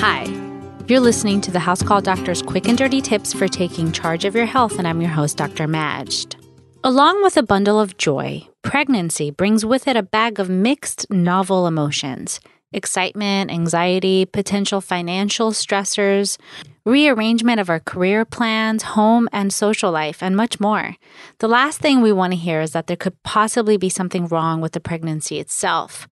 Hi. You're listening to the House Call Doctor's quick and dirty tips for taking charge of your health, and I'm your host, Dr. Majd. Along with a bundle of joy, pregnancy brings with it a bag of mixed, novel emotions excitement, anxiety, potential financial stressors, rearrangement of our career plans, home and social life, and much more. The last thing we want to hear is that there could possibly be something wrong with the pregnancy itself.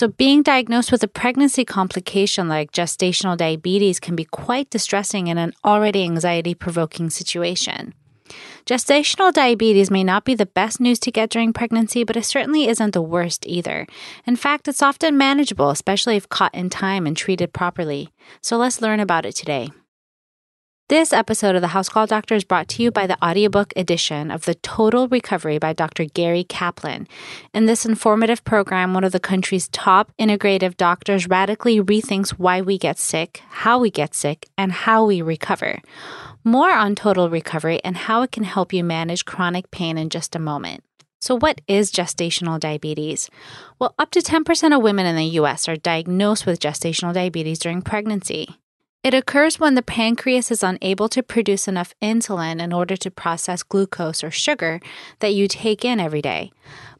So, being diagnosed with a pregnancy complication like gestational diabetes can be quite distressing in an already anxiety provoking situation. Gestational diabetes may not be the best news to get during pregnancy, but it certainly isn't the worst either. In fact, it's often manageable, especially if caught in time and treated properly. So let's learn about it today. This episode of the House Call Doctor is brought to you by the audiobook edition of The Total Recovery by Dr. Gary Kaplan. In this informative program, one of the country's top integrative doctors radically rethinks why we get sick, how we get sick, and how we recover. More on total recovery and how it can help you manage chronic pain in just a moment. So, what is gestational diabetes? Well, up to 10% of women in the US are diagnosed with gestational diabetes during pregnancy. It occurs when the pancreas is unable to produce enough insulin in order to process glucose or sugar that you take in every day.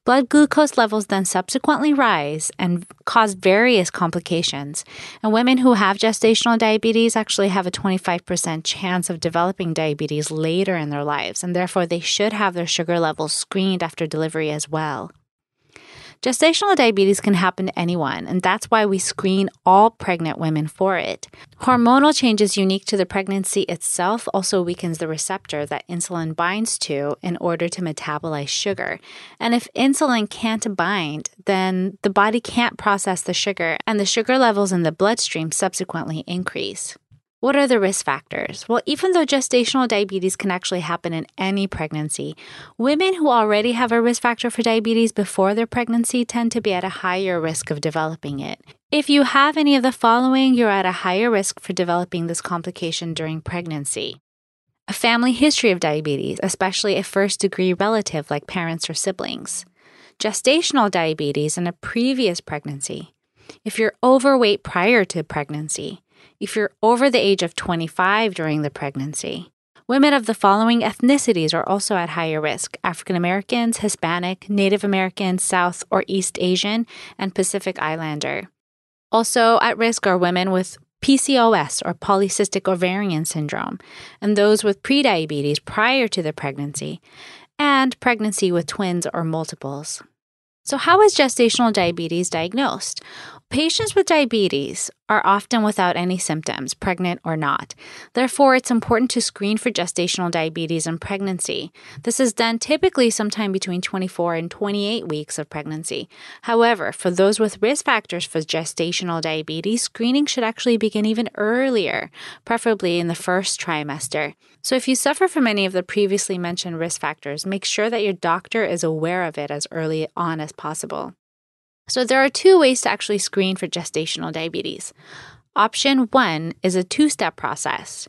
Blood glucose levels then subsequently rise and cause various complications. And women who have gestational diabetes actually have a 25% chance of developing diabetes later in their lives, and therefore they should have their sugar levels screened after delivery as well. Gestational diabetes can happen to anyone, and that's why we screen all pregnant women for it. Hormonal changes unique to the pregnancy itself also weakens the receptor that insulin binds to in order to metabolize sugar. And if insulin can't bind, then the body can't process the sugar, and the sugar levels in the bloodstream subsequently increase. What are the risk factors? Well, even though gestational diabetes can actually happen in any pregnancy, women who already have a risk factor for diabetes before their pregnancy tend to be at a higher risk of developing it. If you have any of the following, you're at a higher risk for developing this complication during pregnancy. A family history of diabetes, especially a first degree relative like parents or siblings. Gestational diabetes in a previous pregnancy. If you're overweight prior to pregnancy if you're over the age of 25 during the pregnancy. Women of the following ethnicities are also at higher risk African Americans, Hispanic, Native American, South or East Asian, and Pacific Islander. Also at risk are women with PCOS or polycystic ovarian syndrome, and those with prediabetes prior to the pregnancy, and pregnancy with twins or multiples. So, how is gestational diabetes diagnosed? Patients with diabetes are often without any symptoms, pregnant or not. Therefore, it's important to screen for gestational diabetes in pregnancy. This is done typically sometime between 24 and 28 weeks of pregnancy. However, for those with risk factors for gestational diabetes, screening should actually begin even earlier, preferably in the first trimester. So, if you suffer from any of the previously mentioned risk factors, make sure that your doctor is aware of it as early on as possible. So, there are two ways to actually screen for gestational diabetes. Option one is a two step process.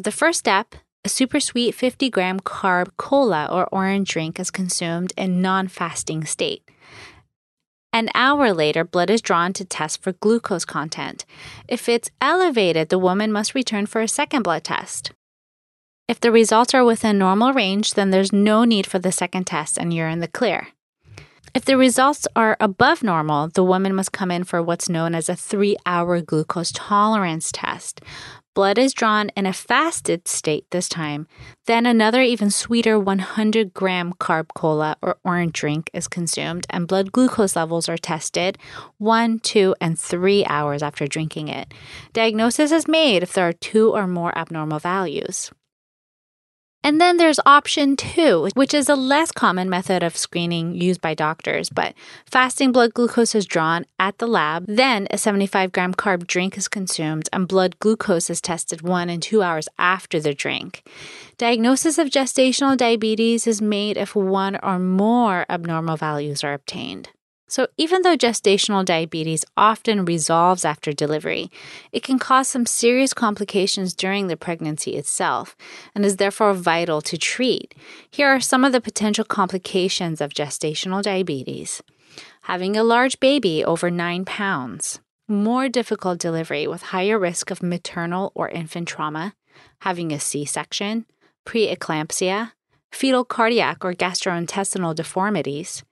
The first step, a super sweet 50 gram carb cola or orange drink is consumed in non fasting state. An hour later, blood is drawn to test for glucose content. If it's elevated, the woman must return for a second blood test. If the results are within normal range, then there's no need for the second test and you're in the clear. If the results are above normal, the woman must come in for what's known as a three hour glucose tolerance test. Blood is drawn in a fasted state this time. Then another even sweeter 100 gram carb cola or orange drink is consumed, and blood glucose levels are tested one, two, and three hours after drinking it. Diagnosis is made if there are two or more abnormal values. And then there's option two, which is a less common method of screening used by doctors, but fasting blood glucose is drawn at the lab. Then a 75 gram carb drink is consumed and blood glucose is tested one and two hours after the drink. Diagnosis of gestational diabetes is made if one or more abnormal values are obtained. So, even though gestational diabetes often resolves after delivery, it can cause some serious complications during the pregnancy itself and is therefore vital to treat. Here are some of the potential complications of gestational diabetes. Having a large baby over 9 pounds, more difficult delivery with higher risk of maternal or infant trauma, having a C section, preeclampsia, fetal cardiac or gastrointestinal deformities,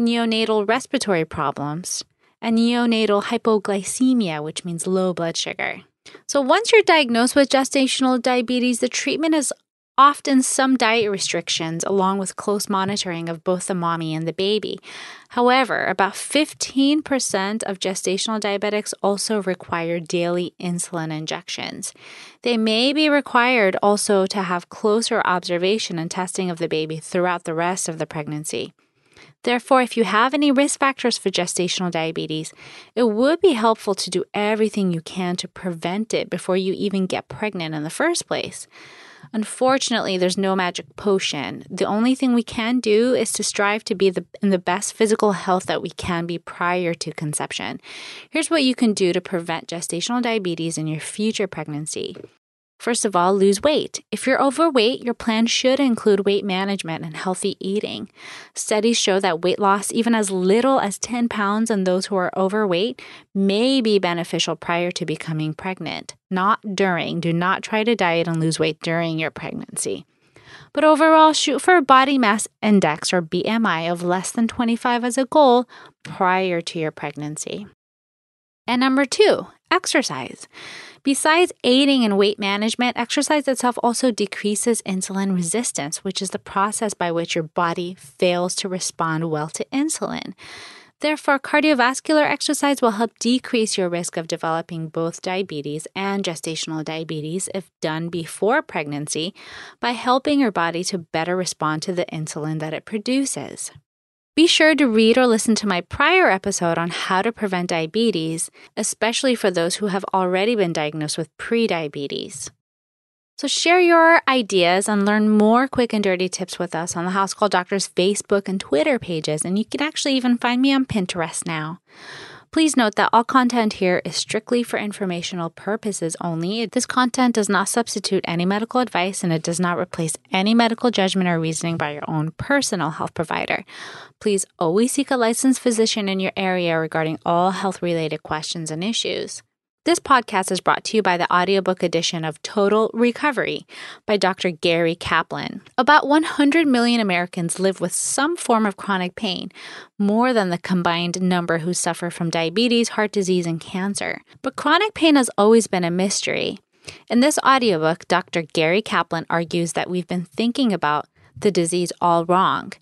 neonatal respiratory problems, and neonatal hypoglycemia, which means low blood sugar. So, once you're diagnosed with gestational diabetes, the treatment is often some diet restrictions along with close monitoring of both the mommy and the baby. However, about 15% of gestational diabetics also require daily insulin injections. They may be required also to have closer observation and testing of the baby throughout the rest of the pregnancy. Therefore, if you have any risk factors for gestational diabetes, it would be helpful to do everything you can to prevent it before you even get pregnant in the first place. Unfortunately, there's no magic potion. The only thing we can do is to strive to be the, in the best physical health that we can be prior to conception. Here's what you can do to prevent gestational diabetes in your future pregnancy. First of all, lose weight. If you're overweight, your plan should include weight management and healthy eating. Studies show that weight loss, even as little as 10 pounds in those who are overweight, may be beneficial prior to becoming pregnant, not during. Do not try to diet and lose weight during your pregnancy. But overall, shoot for a body mass index or BMI of less than 25 as a goal prior to your pregnancy. And number two, exercise. Besides aiding in weight management, exercise itself also decreases insulin resistance, which is the process by which your body fails to respond well to insulin. Therefore, cardiovascular exercise will help decrease your risk of developing both diabetes and gestational diabetes if done before pregnancy by helping your body to better respond to the insulin that it produces. Be sure to read or listen to my prior episode on how to prevent diabetes, especially for those who have already been diagnosed with prediabetes. So, share your ideas and learn more quick and dirty tips with us on the House Call Doctors Facebook and Twitter pages, and you can actually even find me on Pinterest now. Please note that all content here is strictly for informational purposes only. This content does not substitute any medical advice and it does not replace any medical judgment or reasoning by your own personal health provider. Please always seek a licensed physician in your area regarding all health related questions and issues. This podcast is brought to you by the audiobook edition of Total Recovery by Dr. Gary Kaplan. About 100 million Americans live with some form of chronic pain, more than the combined number who suffer from diabetes, heart disease, and cancer. But chronic pain has always been a mystery. In this audiobook, Dr. Gary Kaplan argues that we've been thinking about the disease all wrong.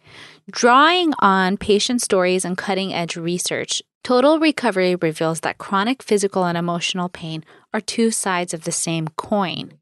Drawing on patient stories and cutting edge research, Total recovery reveals that chronic physical and emotional pain are two sides of the same coin.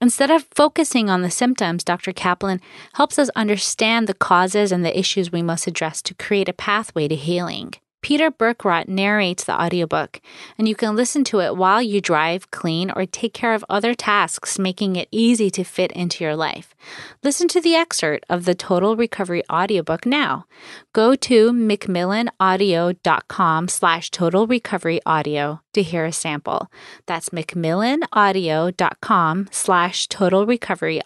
Instead of focusing on the symptoms, Dr. Kaplan helps us understand the causes and the issues we must address to create a pathway to healing. Peter Berkrot narrates the audiobook, and you can listen to it while you drive, clean, or take care of other tasks, making it easy to fit into your life. Listen to the excerpt of the Total Recovery audiobook now. Go to macmillanaudio.com slash total recovery to hear a sample. That's macmillanaudio.com slash total recovery.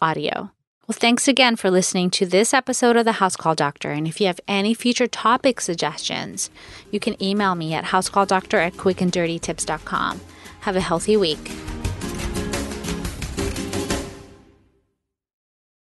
Well, thanks again for listening to this episode of the House Call Doctor. And if you have any future topic suggestions, you can email me at housecalldoctor at quickanddirtytips.com. Have a healthy week.